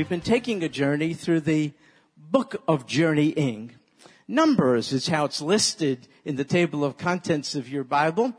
We've been taking a journey through the book of journeying. Numbers is how it's listed in the table of contents of your Bible.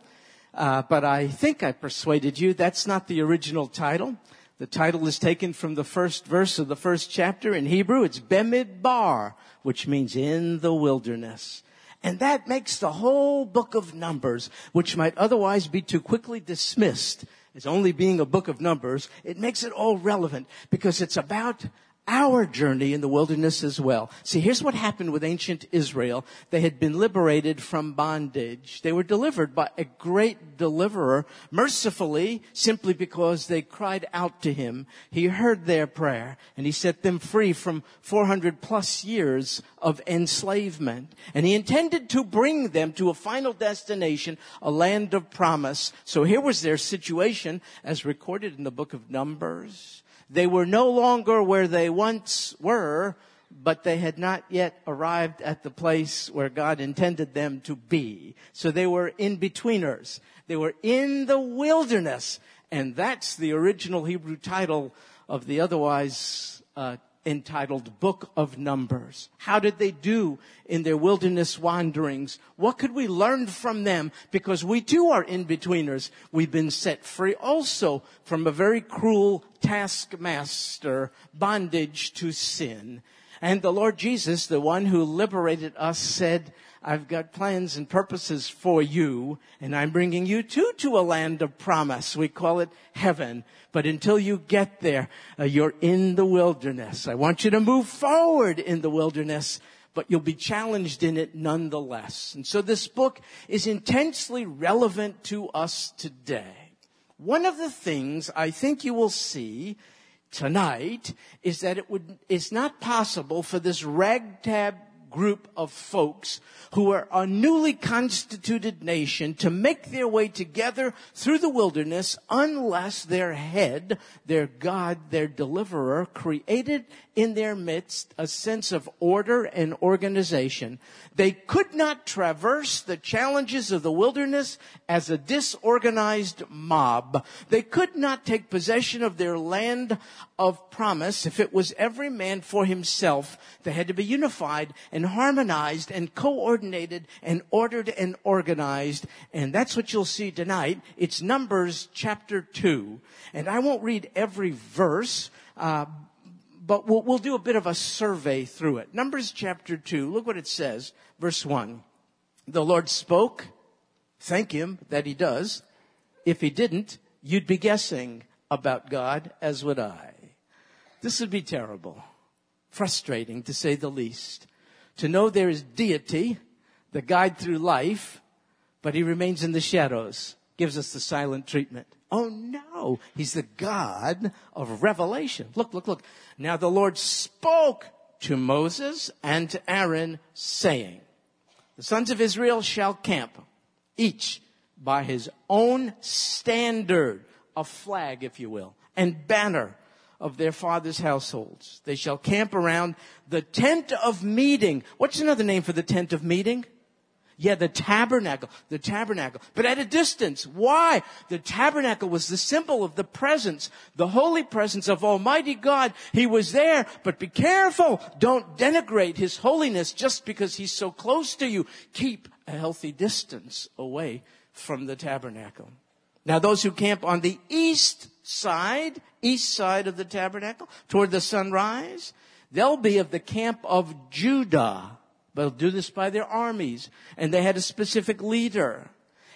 Uh, but I think I persuaded you that's not the original title. The title is taken from the first verse of the first chapter in Hebrew. It's Bemidbar, which means in the wilderness. And that makes the whole book of Numbers, which might otherwise be too quickly dismissed as only being a book of Numbers, it makes it all relevant because it's about our journey in the wilderness as well. See, here's what happened with ancient Israel. They had been liberated from bondage. They were delivered by a great deliverer, mercifully, simply because they cried out to him. He heard their prayer and he set them free from 400 plus years of enslavement. And he intended to bring them to a final destination, a land of promise. So here was their situation as recorded in the book of Numbers. They were no longer where they once were, but they had not yet arrived at the place where God intended them to be. So they were in betweeners. They were in the wilderness. And that's the original Hebrew title of the otherwise uh, entitled Book of Numbers. How did they do in their wilderness wanderings? What could we learn from them? Because we too are in-betweeners. We've been set free also from a very cruel taskmaster, bondage to sin. And the Lord Jesus, the one who liberated us, said, I've got plans and purposes for you, and I'm bringing you too to a land of promise. We call it heaven. But until you get there, uh, you're in the wilderness. I want you to move forward in the wilderness, but you'll be challenged in it nonetheless. And so this book is intensely relevant to us today. One of the things I think you will see tonight is that it would, it's not possible for this ragtag group of folks who are a newly constituted nation to make their way together through the wilderness unless their head, their God, their deliverer created in their midst a sense of order and organization. They could not traverse the challenges of the wilderness as a disorganized mob. They could not take possession of their land of promise if it was every man for himself. They had to be unified and harmonized and coordinated and ordered and organized. And that's what you'll see tonight. It's Numbers chapter 2. And I won't read every verse, uh, but we'll, we'll do a bit of a survey through it. Numbers chapter 2, look what it says, verse 1. The Lord spoke, thank Him that He does. If He didn't, you'd be guessing about God, as would I. This would be terrible, frustrating to say the least. To know there is deity, the guide through life, but He remains in the shadows, gives us the silent treatment. Oh no, he's the God of revelation. Look, look, look. Now the Lord spoke to Moses and to Aaron saying, the sons of Israel shall camp, each by his own standard, a flag, if you will, and banner of their father's households. They shall camp around the tent of meeting. What's another name for the tent of meeting? Yeah, the tabernacle, the tabernacle, but at a distance. Why? The tabernacle was the symbol of the presence, the holy presence of Almighty God. He was there, but be careful. Don't denigrate His holiness just because He's so close to you. Keep a healthy distance away from the tabernacle. Now those who camp on the east side, east side of the tabernacle, toward the sunrise, they'll be of the camp of Judah. But they'll do this by their armies. And they had a specific leader.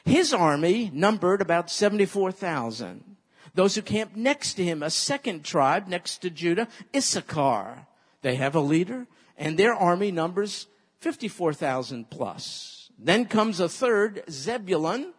His army numbered about 74,000. Those who camped next to him, a second tribe next to Judah, Issachar. They have a leader and their army numbers 54,000 plus. Then comes a third, Zebulun,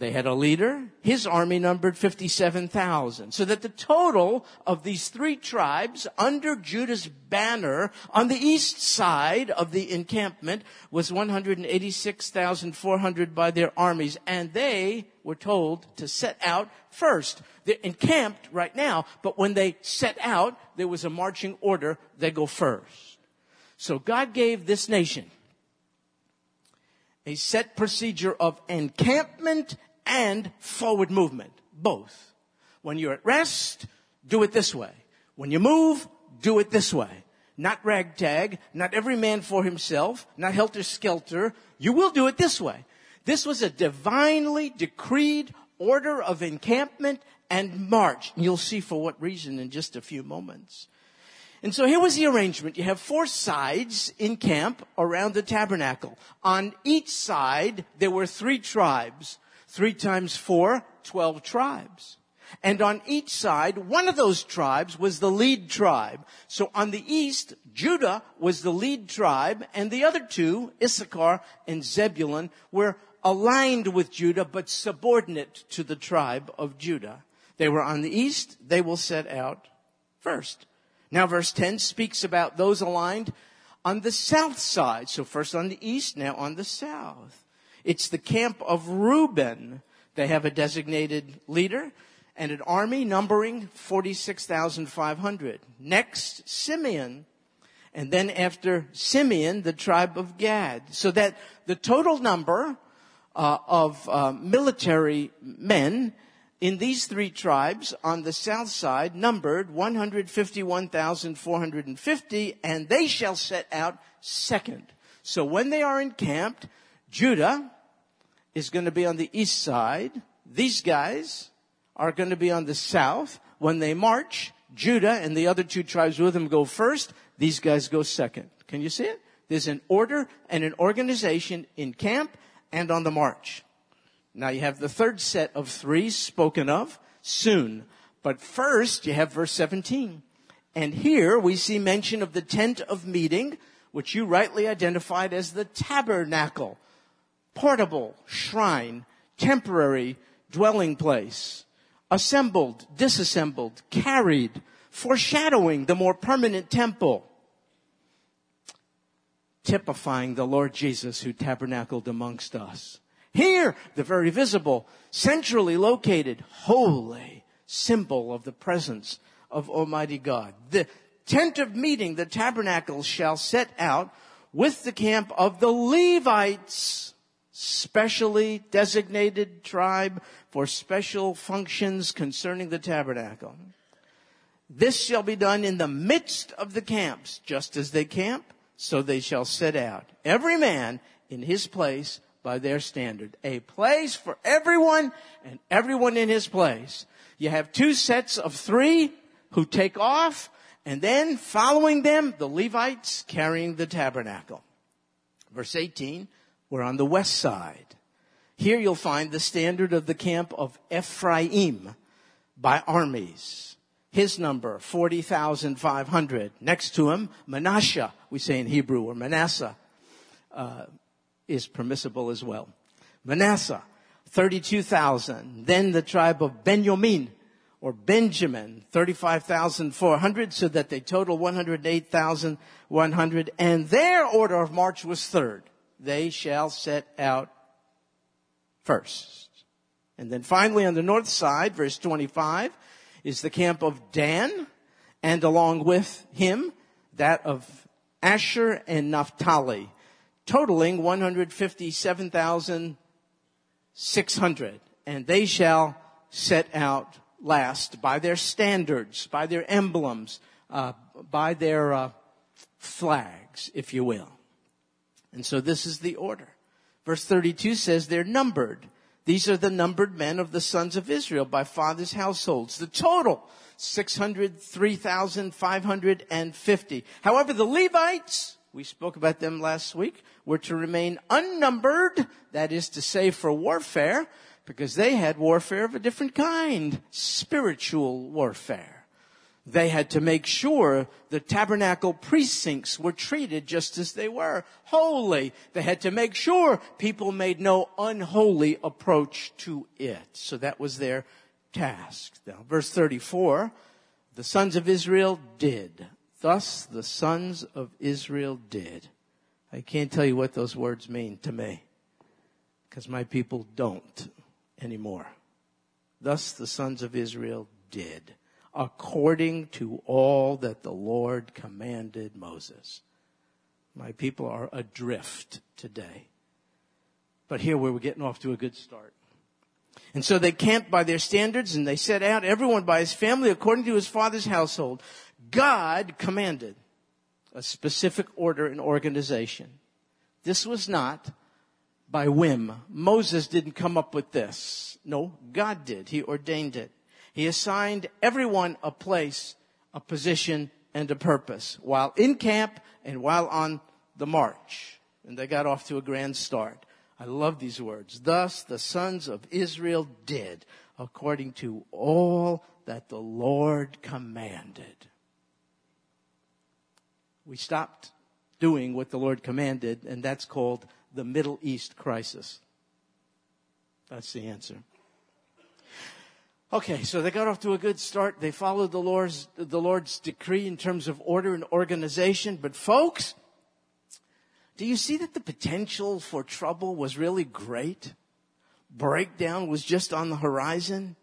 they had a leader. His army numbered 57,000. So that the total of these three tribes under Judah's banner on the east side of the encampment was 186,400 by their armies. And they were told to set out first. They're encamped right now, but when they set out, there was a marching order. They go first. So God gave this nation a set procedure of encampment and forward movement. Both. When you're at rest, do it this way. When you move, do it this way. Not ragtag, not every man for himself, not helter skelter. You will do it this way. This was a divinely decreed order of encampment and march. You'll see for what reason in just a few moments. And so here was the arrangement. You have four sides in camp around the tabernacle. On each side, there were three tribes. Three times four, twelve tribes. And on each side, one of those tribes was the lead tribe. So on the east, Judah was the lead tribe, and the other two, Issachar and Zebulun, were aligned with Judah, but subordinate to the tribe of Judah. They were on the east, they will set out first. Now verse 10 speaks about those aligned on the south side. So first on the east, now on the south. It's the camp of Reuben. They have a designated leader and an army numbering 46,500. Next, Simeon. And then after Simeon, the tribe of Gad. So that the total number uh, of uh, military men in these three tribes on the south side numbered 151,450 and they shall set out second. So when they are encamped, Judah is going to be on the east side. These guys are going to be on the south. When they march, Judah and the other two tribes with them go first. These guys go second. Can you see it? There's an order and an organization in camp and on the march. Now you have the third set of three spoken of soon. But first you have verse 17. And here we see mention of the tent of meeting, which you rightly identified as the tabernacle. Portable, shrine, temporary dwelling place. Assembled, disassembled, carried, foreshadowing the more permanent temple. Typifying the Lord Jesus who tabernacled amongst us. Here, the very visible, centrally located, holy symbol of the presence of Almighty God. The tent of meeting, the tabernacle shall set out with the camp of the Levites, specially designated tribe for special functions concerning the tabernacle. This shall be done in the midst of the camps, just as they camp, so they shall set out, every man in his place by their standard. A place for everyone and everyone in his place. You have two sets of three who take off and then following them, the Levites carrying the tabernacle. Verse 18, we're on the west side. Here you'll find the standard of the camp of Ephraim by armies. His number, 40,500. Next to him, Manasseh, we say in Hebrew, or Manasseh. Uh, is permissible as well. Manasseh, 32,000. Then the tribe of Benjamin or Benjamin, 35,400 so that they total 108,100 and their order of march was third. They shall set out first. And then finally on the north side, verse 25, is the camp of Dan and along with him that of Asher and Naphtali totaling 157,600. And they shall set out last by their standards, by their emblems, uh, by their uh, flags, if you will. And so this is the order. Verse 32 says they're numbered. These are the numbered men of the sons of Israel by fathers' households. The total, 603,550. However, the Levites, we spoke about them last week, were to remain unnumbered, that is to say for warfare, because they had warfare of a different kind, spiritual warfare. They had to make sure the tabernacle precincts were treated just as they were, holy. They had to make sure people made no unholy approach to it. So that was their task. Now, verse 34, the sons of Israel did Thus the sons of Israel did. I can't tell you what those words mean to me because my people don't anymore. Thus the sons of Israel did according to all that the Lord commanded Moses. My people are adrift today. But here we were getting off to a good start. And so they camped by their standards and they set out everyone by his family according to his father's household. God commanded a specific order and organization. This was not by whim. Moses didn't come up with this. No, God did. He ordained it. He assigned everyone a place, a position, and a purpose while in camp and while on the march. And they got off to a grand start. I love these words. Thus the sons of Israel did according to all that the Lord commanded. We stopped doing what the Lord commanded, and that's called the Middle East crisis. That's the answer. Okay, so they got off to a good start. They followed the Lord's, the Lord's decree in terms of order and organization. But folks, do you see that the potential for trouble was really great? Breakdown was just on the horizon.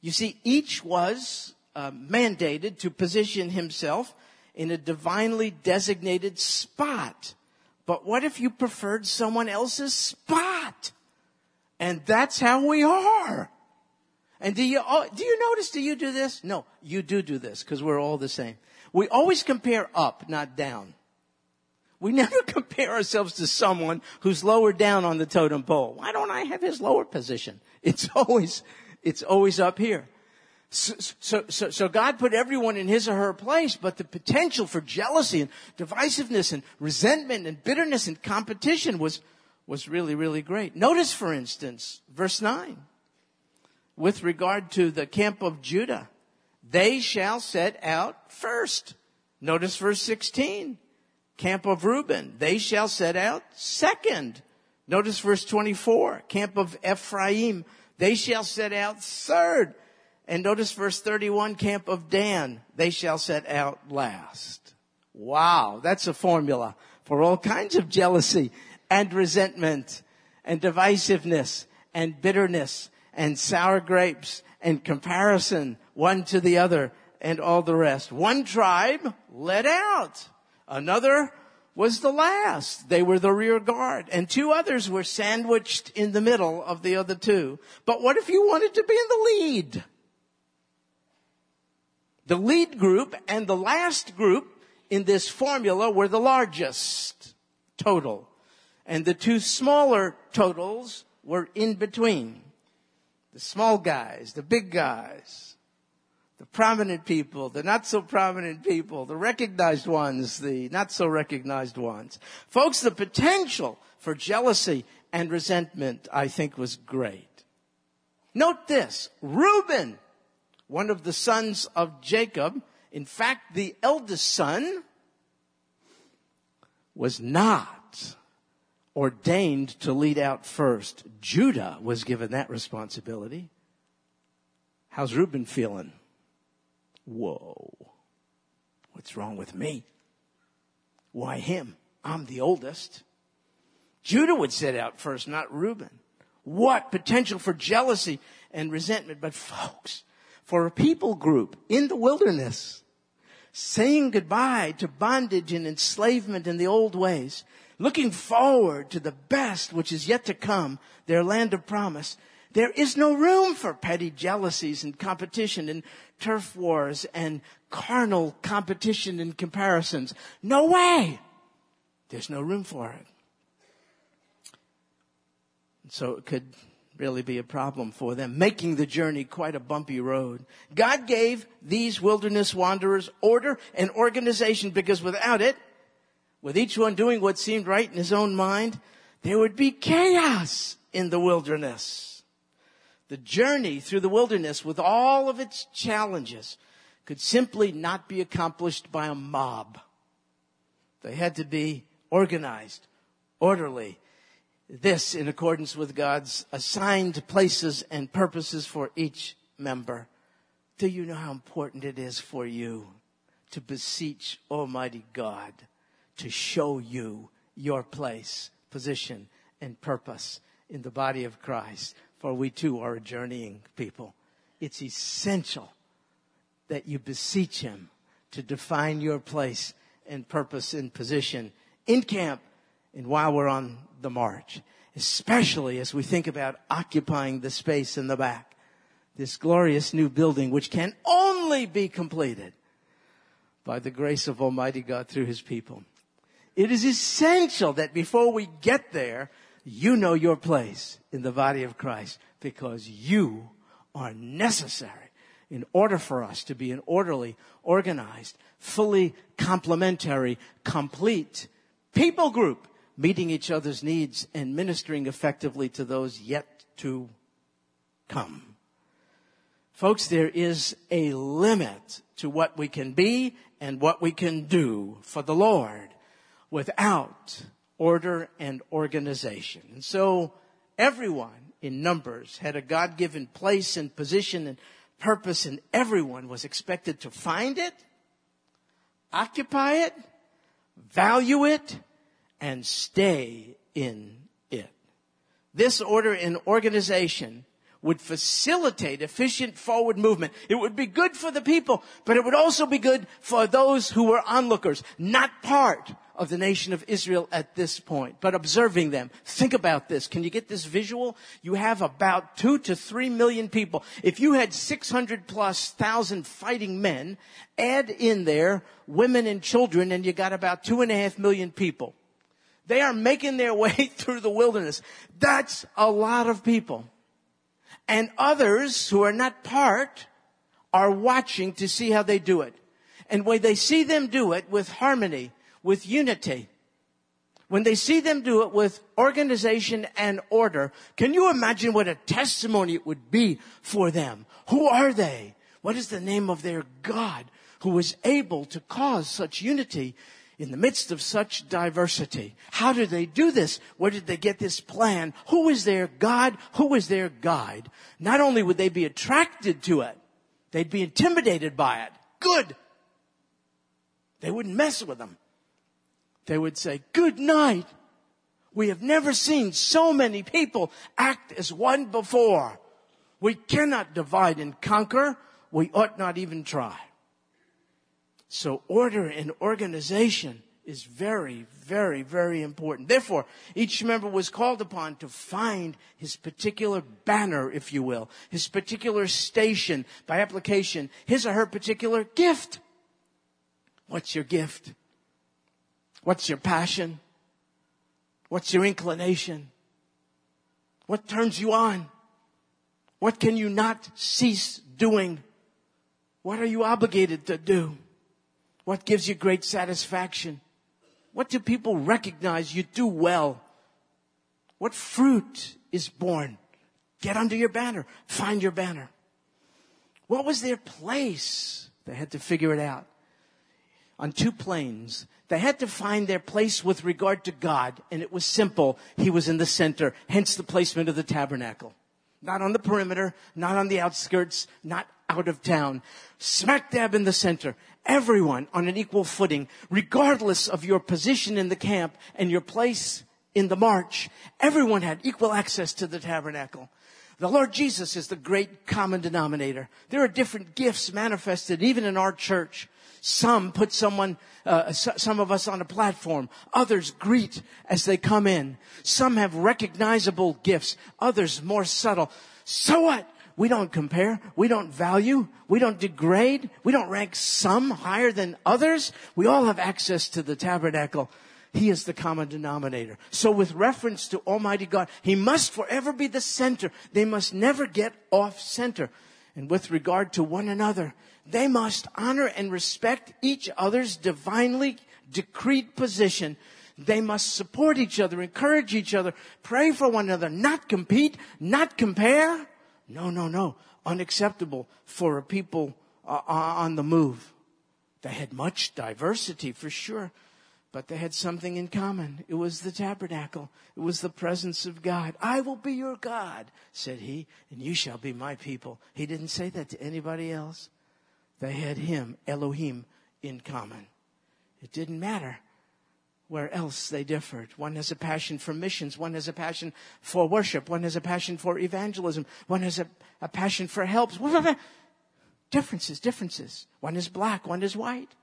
You see, each was uh, mandated to position himself in a divinely designated spot. But what if you preferred someone else's spot? And that's how we are. And do you, oh, do you notice, do you do this? No, you do do this because we're all the same. We always compare up, not down. We never compare ourselves to someone who's lower down on the totem pole. Why don't I have his lower position? It's always, it's always up here. So, so, so, so, God put everyone in his or her place, but the potential for jealousy and divisiveness and resentment and bitterness and competition was, was really, really great. Notice, for instance, verse 9 with regard to the camp of Judah. They shall set out first. Notice verse 16. Camp of Reuben. They shall set out second. Notice verse 24. Camp of Ephraim. They shall set out third. And notice verse 31. Camp of Dan. They shall set out last. Wow. That's a formula for all kinds of jealousy and resentment and divisiveness and bitterness and sour grapes and comparison one to the other and all the rest. One tribe led out. Another was the last. They were the rear guard. And two others were sandwiched in the middle of the other two. But what if you wanted to be in the lead? The lead group and the last group in this formula were the largest total. And the two smaller totals were in between the small guys, the big guys, the prominent people, the not so prominent people, the recognized ones, the not so recognized ones. Folks, the potential for jealousy and resentment, I think, was great. Note this, Reuben, one of the sons of Jacob, in fact, the eldest son, was not ordained to lead out first. Judah was given that responsibility. How's Reuben feeling? Whoa. What's wrong with me? Why him? I'm the oldest. Judah would set out first, not Reuben. What potential for jealousy and resentment. But folks, for a people group in the wilderness, saying goodbye to bondage and enslavement in the old ways, looking forward to the best which is yet to come, their land of promise, there is no room for petty jealousies and competition and turf wars and carnal competition and comparisons. No way! There's no room for it. So it could really be a problem for them, making the journey quite a bumpy road. God gave these wilderness wanderers order and organization because without it, with each one doing what seemed right in his own mind, there would be chaos in the wilderness. The journey through the wilderness with all of its challenges could simply not be accomplished by a mob. They had to be organized, orderly. This in accordance with God's assigned places and purposes for each member. Do you know how important it is for you to beseech Almighty God to show you your place, position, and purpose in the body of Christ. For we too are a journeying people. It's essential that you beseech Him to define your place and purpose and position in camp and while we're on the march. especially as we think about occupying the space in the back. This glorious new building, which can only be completed by the grace of Almighty God through His people. It is essential that before we get there, you know your place in the body of Christ because you are necessary in order for us to be an orderly, organized, fully complementary, complete people group, meeting each other's needs and ministering effectively to those yet to come. Folks, there is a limit to what we can be and what we can do for the Lord without order and organization. And so everyone in Numbers had a God-given place and position and purpose and everyone was expected to find it, occupy it, value it, and stay in it. This order and organization would facilitate efficient forward movement. It would be good for the people, but it would also be good for those who were onlookers, not part of the nation of Israel at this point, but observing them. Think about this. Can you get this visual? You have about two to three million people. If you had 600 plus thousand fighting men, add in there women and children, and you got about two and a half million people. They are making their way through the wilderness. That's a lot of people. And others who are not part are watching to see how they do it. And when they see them do it with harmony, with unity, when they see them do it with organization and order, can you imagine what a testimony it would be for them? Who are they? What is the name of their God who was able to cause such unity in the midst of such diversity. How did they do this? Where did they get this plan? Who is their God? Who is their guide? Not only would they be attracted to it, they'd be intimidated by it. Good. They wouldn't mess with them. They would say, good night. We have never seen so many people act as one before. We cannot divide and conquer. We ought not even try. So order and organization is very, very, very important. Therefore, each member was called upon to find his particular banner, if you will, his particular station by application, his or her particular gift. What's your gift? What's your passion? What's your inclination? What turns you on? What can you not cease doing? What are you obligated to do? What gives you great satisfaction? What do people recognize you do well? What fruit is born? Get under your banner. Find your banner. What was their place? They had to figure it out. On two planes, they had to find their place with regard to God, and it was simple. He was in the center, hence the placement of the tabernacle. Not on the perimeter, not on the outskirts, not out of town. Smack dab in the center everyone on an equal footing, regardless of your position in the camp and your place in the march. Everyone had equal access to the tabernacle. The Lord Jesus is the great common denominator. There are different gifts manifested even in our church. Some put someone, uh, some of us on a platform. Others greet as they come in. Some have recognizable gifts. Others more subtle. So what? We don't compare. We don't value. We don't degrade. We don't rank some higher than others. We all have access to the tabernacle. He is the common denominator. So with reference to Almighty God, He must forever be the center. They must never get off center. And with regard to one another, they must honor and respect each other's divinely decreed position. They must support each other, encourage each other, pray for one another, not compete, not compare. No, no, no. Unacceptable for a people uh, uh, on the move. They had much diversity for sure, but they had something in common. It was the tabernacle. It was the presence of God. I will be your God, said he, and you shall be my people. He didn't say that to anybody else. They had him, Elohim, in common. It didn't matter where else they differed. One has a passion for missions. One has a passion for worship. One has a passion for evangelism. One has a, a passion for help. Differences, differences. One is black. One is white.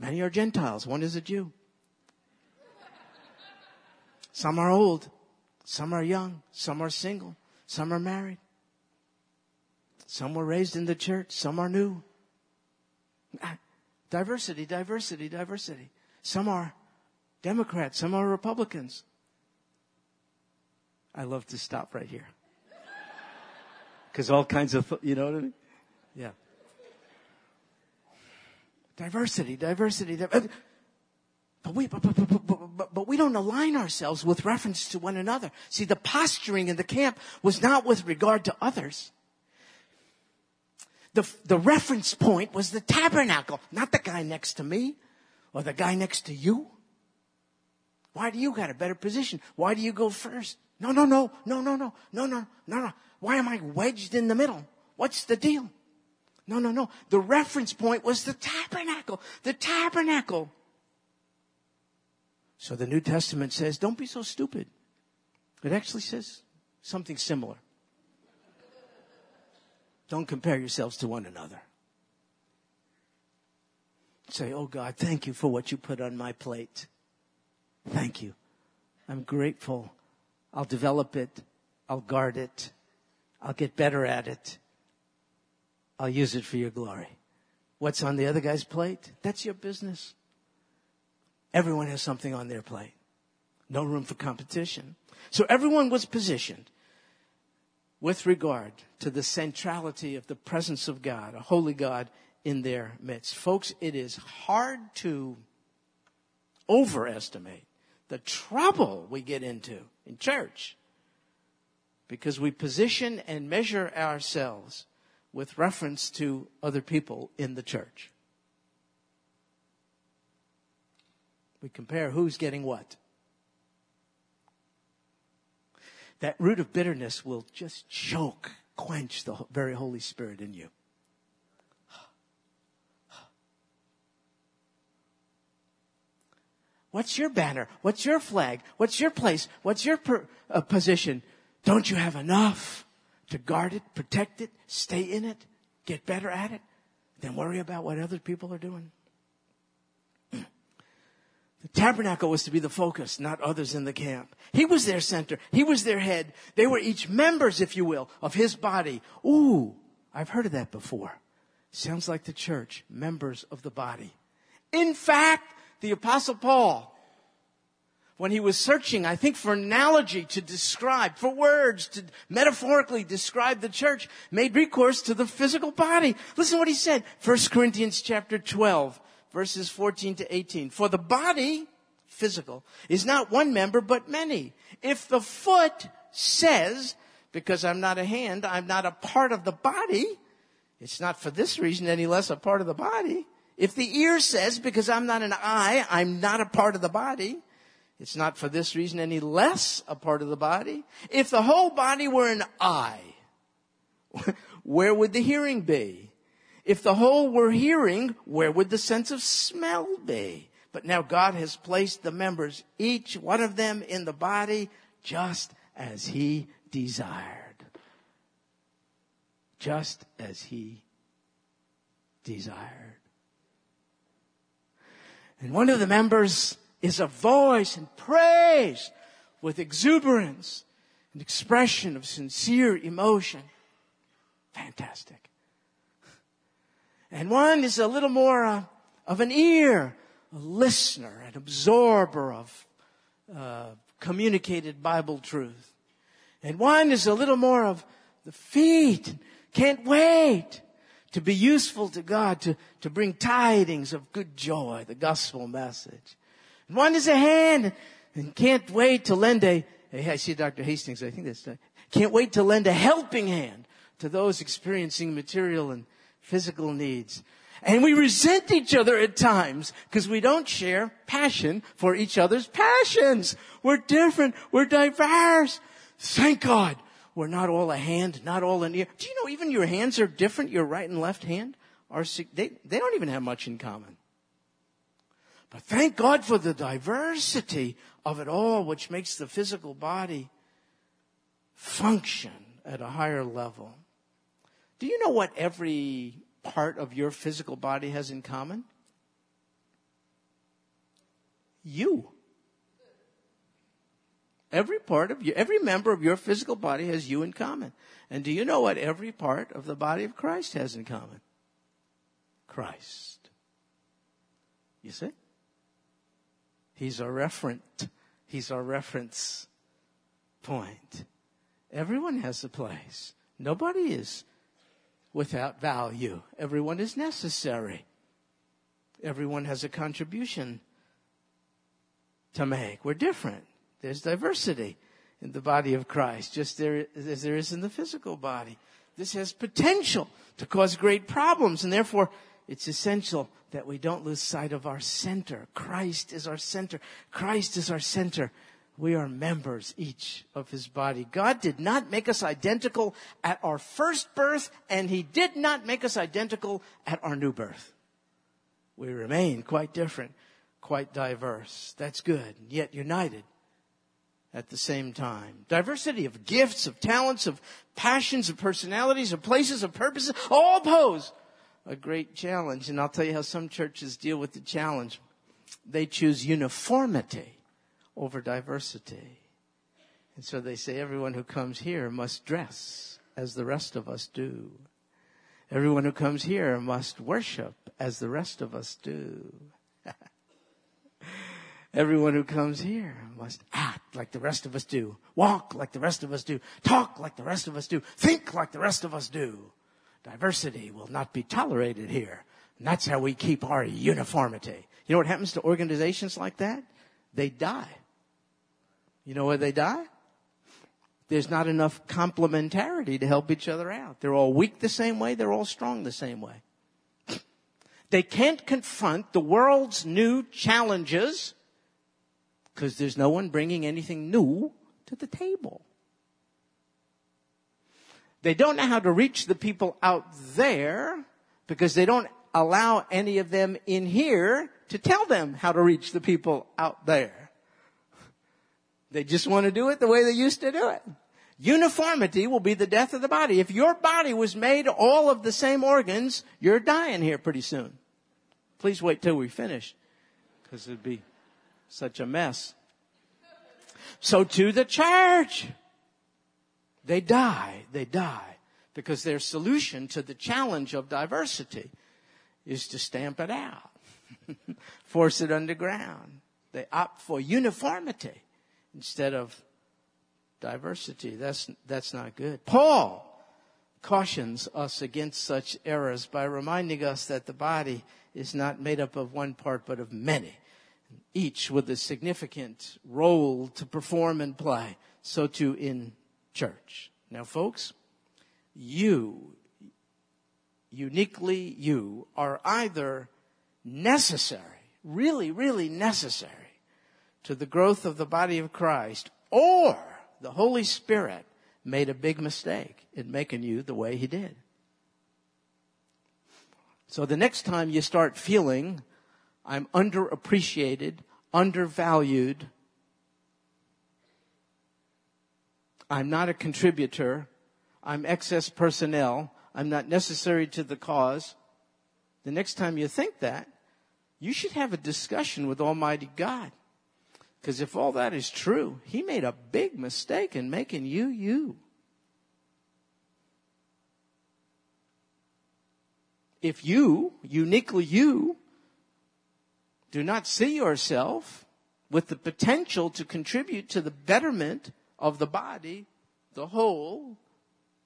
Many are Gentiles. One is a Jew. Some are old. Some are young. Some are single. Some are married. Some were raised in the church. Some are new. Ah, diversity, diversity, diversity. Some are Democrats. Some are Republicans. I love to stop right here. Because all kinds of, you know what I mean? Yeah. Diversity, diversity, diversity. But we, but, but, but, but, we don't align ourselves with reference to one another. See, the posturing in the camp was not with regard to others. The, the reference point was the tabernacle, not the guy next to me or the guy next to you. Why do you got a better position? Why do you go first? No, no, no, no, no, no, no, no, no, no. Why am I wedged in the middle? What's the deal? No, no, no. The reference point was the tabernacle. The tabernacle. So the New Testament says, don't be so stupid. It actually says something similar. Don't compare yourselves to one another. Say, oh God, thank you for what you put on my plate. Thank you. I'm grateful. I'll develop it. I'll guard it. I'll get better at it. I'll use it for your glory. What's on the other guy's plate? That's your business. Everyone has something on their plate. No room for competition. So everyone was positioned with regard to the centrality of the presence of God, a holy God in their midst. Folks, it is hard to overestimate the trouble we get into in church because we position and measure ourselves with reference to other people in the church. We compare who's getting what. That root of bitterness will just choke, quench the very Holy Spirit in you. What's your banner? What's your flag? What's your place? What's your per, uh, position? Don't you have enough to guard it, protect it, stay in it, get better at it? Then worry about what other people are doing. The tabernacle was to be the focus, not others in the camp. He was their center. He was their head. They were each members, if you will, of his body. Ooh, I've heard of that before. Sounds like the church, members of the body. In fact, the apostle Paul, when he was searching, I think for analogy to describe, for words to metaphorically describe the church, made recourse to the physical body. Listen to what he said. 1 Corinthians chapter 12 verses 14 to 18. For the body, physical, is not one member, but many. If the foot says, because I'm not a hand, I'm not a part of the body, it's not for this reason any less a part of the body. If the ear says, because I'm not an eye, I'm not a part of the body, it's not for this reason any less a part of the body. If the whole body were an eye, where would the hearing be? If the whole were hearing, where would the sense of smell be? But now God has placed the members, each one of them in the body, just as He desired. Just as He desired. And one of the members is a voice and praise with exuberance and expression of sincere emotion. Fantastic. And one is a little more uh, of an ear, a listener, an absorber of uh, communicated Bible truth. And one is a little more of the feet. Can't wait to be useful to God, to, to bring tidings of good joy, the gospel message. And one is a hand and can't wait to lend a, I see Dr. Hastings, I think that's, uh, can't wait to lend a helping hand to those experiencing material and physical needs. And we resent each other at times because we don't share passion for each other's passions. We're different. We're diverse. Thank God we're not all a hand, not all an ear. Do you know even your hands are different? Your right and left hand are, they, they don't even have much in common. But thank God for the diversity of it all, which makes the physical body function at a higher level. Do you know what every part of your physical body has in common? You. Every part of you, every member of your physical body has you in common. And do you know what every part of the body of Christ has in common? Christ. You see? He's our referent. He's our reference point. Everyone has a place. Nobody is without value. Everyone is necessary. Everyone has a contribution to make. We're different. There's diversity in the body of Christ, just there, as there is in the physical body. This has potential to cause great problems, and therefore it's essential that we don't lose sight of our center. Christ is our center. Christ is our center. We are members each of his body. God did not make us identical at our first birth, and he did not make us identical at our new birth. We remain quite different, quite diverse. That's good, yet united at the same time. Diversity of gifts, of talents, of passions, of personalities, of places, of purposes, all pose a great challenge. And I'll tell you how some churches deal with the challenge. They choose uniformity over diversity. And so they say everyone who comes here must dress as the rest of us do. Everyone who comes here must worship as the rest of us do. Everyone who comes here must act like the rest of us do, walk like the rest of us do, talk like the rest of us do, think like the rest of us do. Diversity will not be tolerated here. And that's how we keep our uniformity. You know what happens to organizations like that? They die. You know why they die? There's not enough complementarity to help each other out. They're all weak the same way, they're all strong the same way. They can't confront the world's new challenges because there's no one bringing anything new to the table. They don't know how to reach the people out there because they don't allow any of them in here to tell them how to reach the people out there. They just want to do it the way they used to do it. Uniformity will be the death of the body. If your body was made all of the same organs, you're dying here pretty soon. Please wait till we finish because it'd be such a mess. So to the church. They die, they die, because their solution to the challenge of diversity is to stamp it out, force it underground. They opt for uniformity instead of diversity. That's, that's not good. Paul cautions us against such errors by reminding us that the body is not made up of one part but of many each with a significant role to perform and play. So too in church. Now folks, you, uniquely you, are either necessary, really, really necessary to the growth of the body of Christ, or the Holy Spirit made a big mistake in making you the way He did. So the next time you start feeling I'm underappreciated, undervalued. I'm not a contributor. I'm excess personnel. I'm not necessary to the cause. The next time you think that, you should have a discussion with Almighty God. Because if all that is true, He made a big mistake in making you you. If you, uniquely you, do not see yourself with the potential to contribute to the betterment of the body, the whole,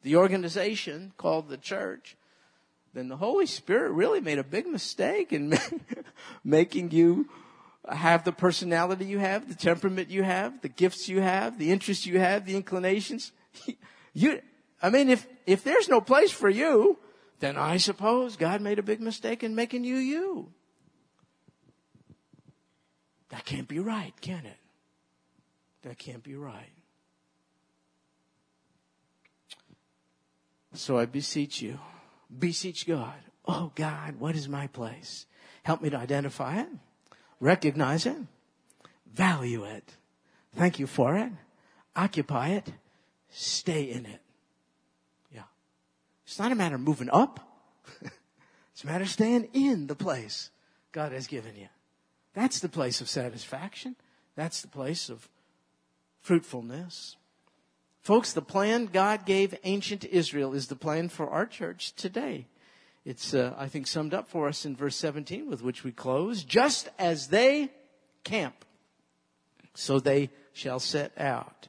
the organization called the church, then the Holy Spirit really made a big mistake in making you have the personality you have, the temperament you have, the gifts you have, the interests you have, the inclinations. You, I mean, if, if there's no place for you, then I suppose God made a big mistake in making you you. That can't be right, can it? That can't be right. So I beseech you, beseech God. Oh God, what is my place? Help me to identify it, recognize it, value it. Thank you for it. Occupy it. Stay in it. Yeah. It's not a matter of moving up. it's a matter of staying in the place God has given you. That's the place of satisfaction. That's the place of fruitfulness. Folks, the plan God gave ancient Israel is the plan for our church today. It's, uh, I think, summed up for us in verse 17 with which we close. Just as they camp, so they shall set out,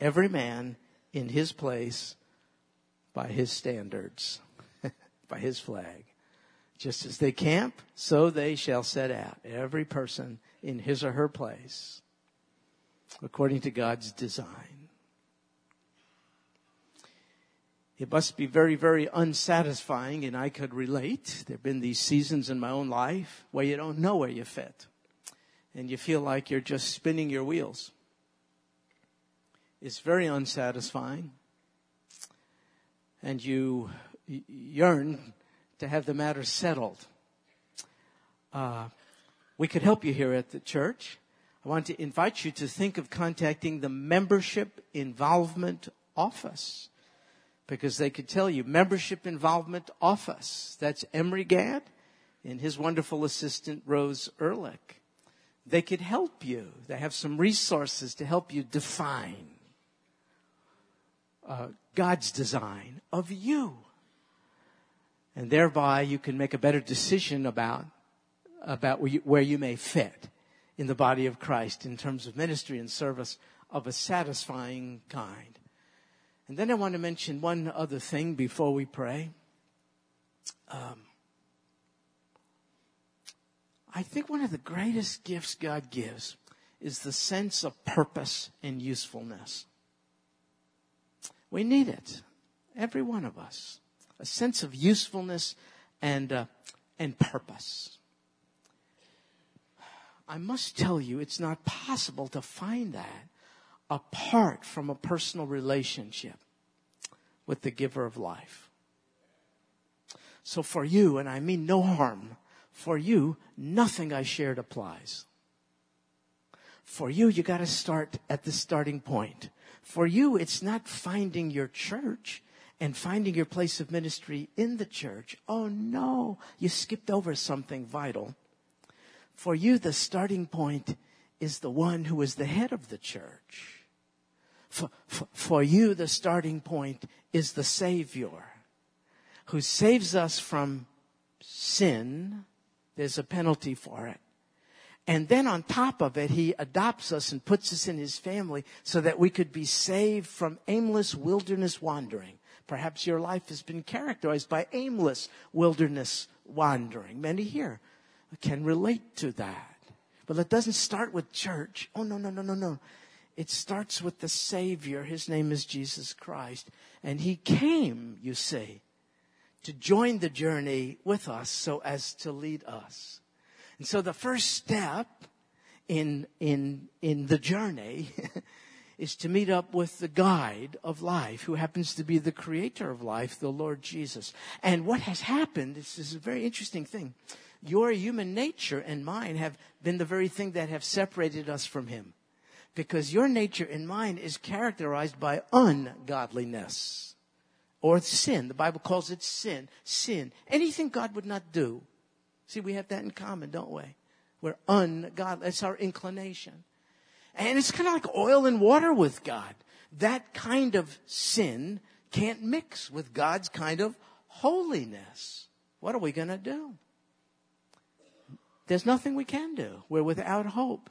every man in his place by his standards, by his flag. Just as they camp, so they shall set out, every person in his or her place, according to God's design. It must be very, very unsatisfying, and I could relate. There have been these seasons in my own life where you don't know where you fit, and you feel like you're just spinning your wheels. It's very unsatisfying, and you yearn to have the matter settled. Uh, we could help you here at the church. I want to invite you to think of contacting the membership involvement office because they could tell you membership involvement office. That's Emery Gadd and his wonderful assistant Rose Ehrlich. They could help you. They have some resources to help you define uh, God's design of you. And thereby you can make a better decision about, about where you, where you may fit in the body of Christ in terms of ministry and service of a satisfying kind. And then I want to mention one other thing before we pray. Um, I think one of the greatest gifts God gives is the sense of purpose and usefulness. We need it. Every one of us. A sense of usefulness and, uh, and purpose. I must tell you, it's not possible to find that apart from a personal relationship with the giver of life. So for you, and I mean no harm, for you, nothing I shared applies. For you, you gotta start at the starting point. For you, it's not finding your church and finding your place of ministry in the church. Oh no, you skipped over something vital. For you, the starting point is the one who is the head of the church. For, for, for you, the starting point is the Savior who saves us from sin. There's a penalty for it. And then on top of it, he adopts us and puts us in his family so that we could be saved from aimless wilderness wandering. Perhaps your life has been characterized by aimless wilderness wandering. Many here can relate to that. But it doesn't start with church. Oh, no, no, no, no, no. It starts with the Savior. His name is Jesus Christ. And He came, you see, to join the journey with us so as to lead us. And so the first step in, in, in the journey is to meet up with the guide of life, who happens to be the creator of life, the Lord Jesus. And what has happened, this is a very interesting thing. Your human nature and mine have been the very thing that have separated us from Him because your nature and mine is characterized by ungodliness or sin. The Bible calls it sin. Sin. Anything God would not do. See, we have that in common, don't we? We're ungodly. That's our inclination. And it's kind of like oil and water with God. That kind of sin can't mix with God's kind of holiness. What are we going to do? There's nothing we can do. We're without hope.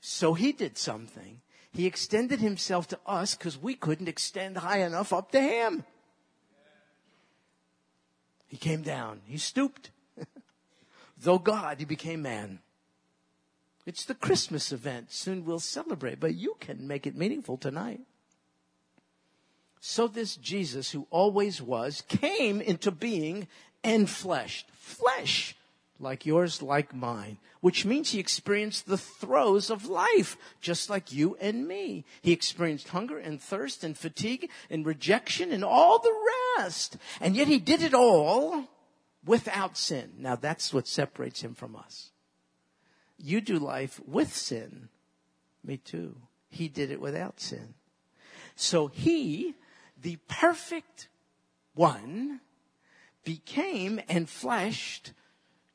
So he did something. He extended himself to us because we couldn't extend high enough up to him. He came down. He stooped. Though God, he became man. It's the Christmas event. Soon we'll celebrate, but you can make it meaningful tonight. So this Jesus, who always was, came into being and fleshed. Flesh like yours, like mine, which means he experienced the throes of life, just like you and me. He experienced hunger and thirst and fatigue and rejection and all the rest. And yet he did it all without sin. Now that's what separates him from us. You do life with sin. Me too. He did it without sin. So he, the perfect one, became and fleshed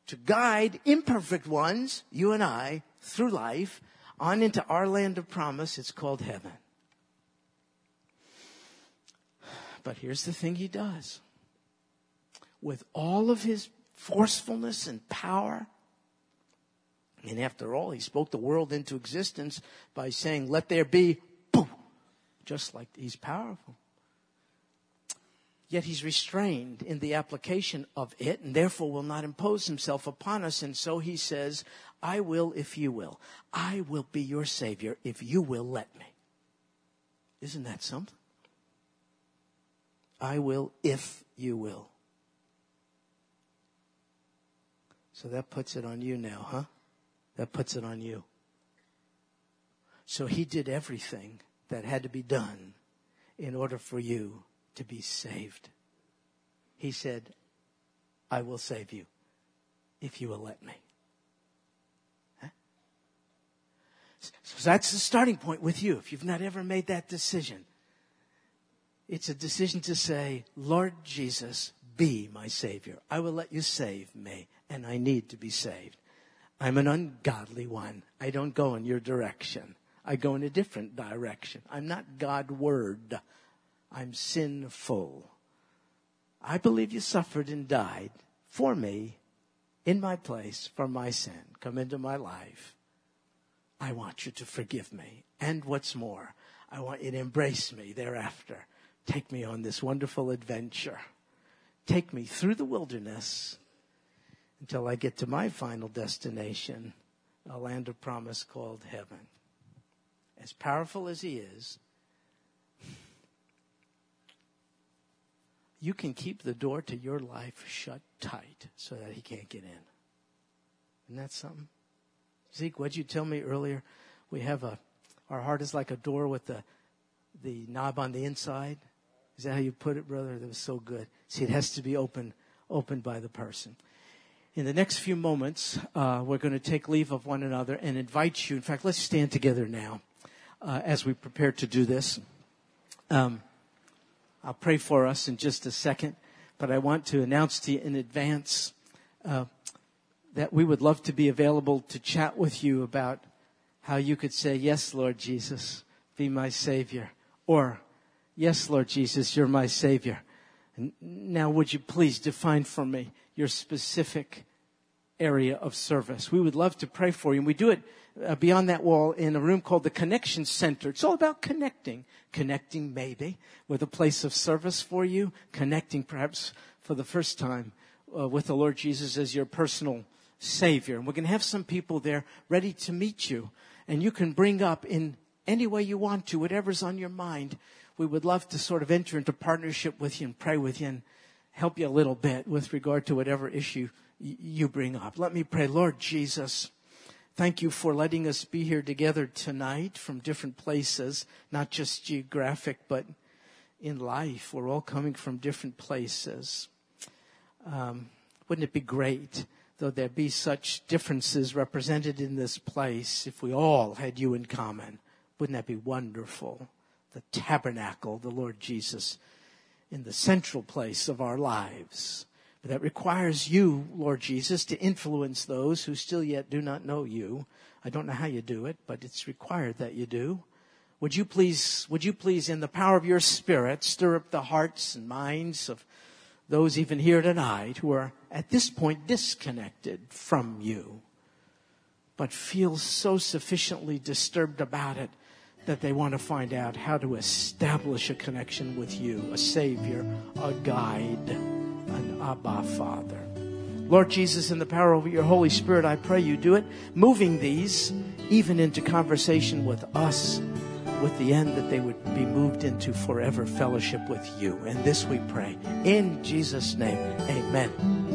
to guide imperfect ones, you and I, through life on into our land of promise. It's called heaven. But here's the thing he does. With all of his forcefulness and power, and after all, he spoke the world into existence by saying, let there be, boom, just like he's powerful. Yet he's restrained in the application of it and therefore will not impose himself upon us. And so he says, I will if you will. I will be your savior if you will let me. Isn't that something? I will if you will. So that puts it on you now, huh? That puts it on you. So he did everything that had to be done in order for you to be saved. He said, I will save you if you will let me. So that's the starting point with you. If you've not ever made that decision, it's a decision to say, Lord Jesus, be my Savior. I will let you save me, and I need to be saved. I'm an ungodly one. I don't go in your direction. I go in a different direction. I'm not Godward. I'm sinful. I believe you suffered and died for me in my place for my sin. Come into my life. I want you to forgive me. And what's more, I want you to embrace me thereafter. Take me on this wonderful adventure. Take me through the wilderness until I get to my final destination, a land of promise called heaven. As powerful as he is, you can keep the door to your life shut tight so that he can't get in. Isn't that something? Zeke, what'd you tell me earlier? We have a, our heart is like a door with the, the knob on the inside. Is that how you put it, brother? That was so good. See, it has to be open, opened by the person. In the next few moments, uh, we're going to take leave of one another and invite you. In fact, let's stand together now uh, as we prepare to do this. Um, I'll pray for us in just a second, but I want to announce to you in advance uh, that we would love to be available to chat with you about how you could say, Yes, Lord Jesus, be my Savior. Or, Yes, Lord Jesus, you're my Savior. And now, would you please define for me your specific area of service? We would love to pray for you. And we do it uh, beyond that wall in a room called the Connection Center. It's all about connecting. Connecting, maybe, with a place of service for you. Connecting, perhaps, for the first time uh, with the Lord Jesus as your personal Savior. And we're going to have some people there ready to meet you. And you can bring up in any way you want to, whatever's on your mind. We would love to sort of enter into partnership with you and pray with you and help you a little bit with regard to whatever issue you bring up. Let me pray. Lord Jesus, thank you for letting us be here together tonight from different places, not just geographic, but in life. We're all coming from different places. Um, wouldn't it be great though there be such differences represented in this place, if we all had you in common, wouldn't that be wonderful? The tabernacle, the Lord Jesus, in the central place of our lives. But that requires you, Lord Jesus, to influence those who still yet do not know you. I don't know how you do it, but it's required that you do. Would you please, would you please, in the power of your Spirit, stir up the hearts and minds of those even here tonight who are at this point disconnected from you, but feel so sufficiently disturbed about it that they want to find out how to establish a connection with you, a Savior, a guide, an Abba Father. Lord Jesus, in the power of your Holy Spirit, I pray you do it, moving these even into conversation with us with the end that they would be moved into forever fellowship with you. And this we pray. In Jesus' name, amen.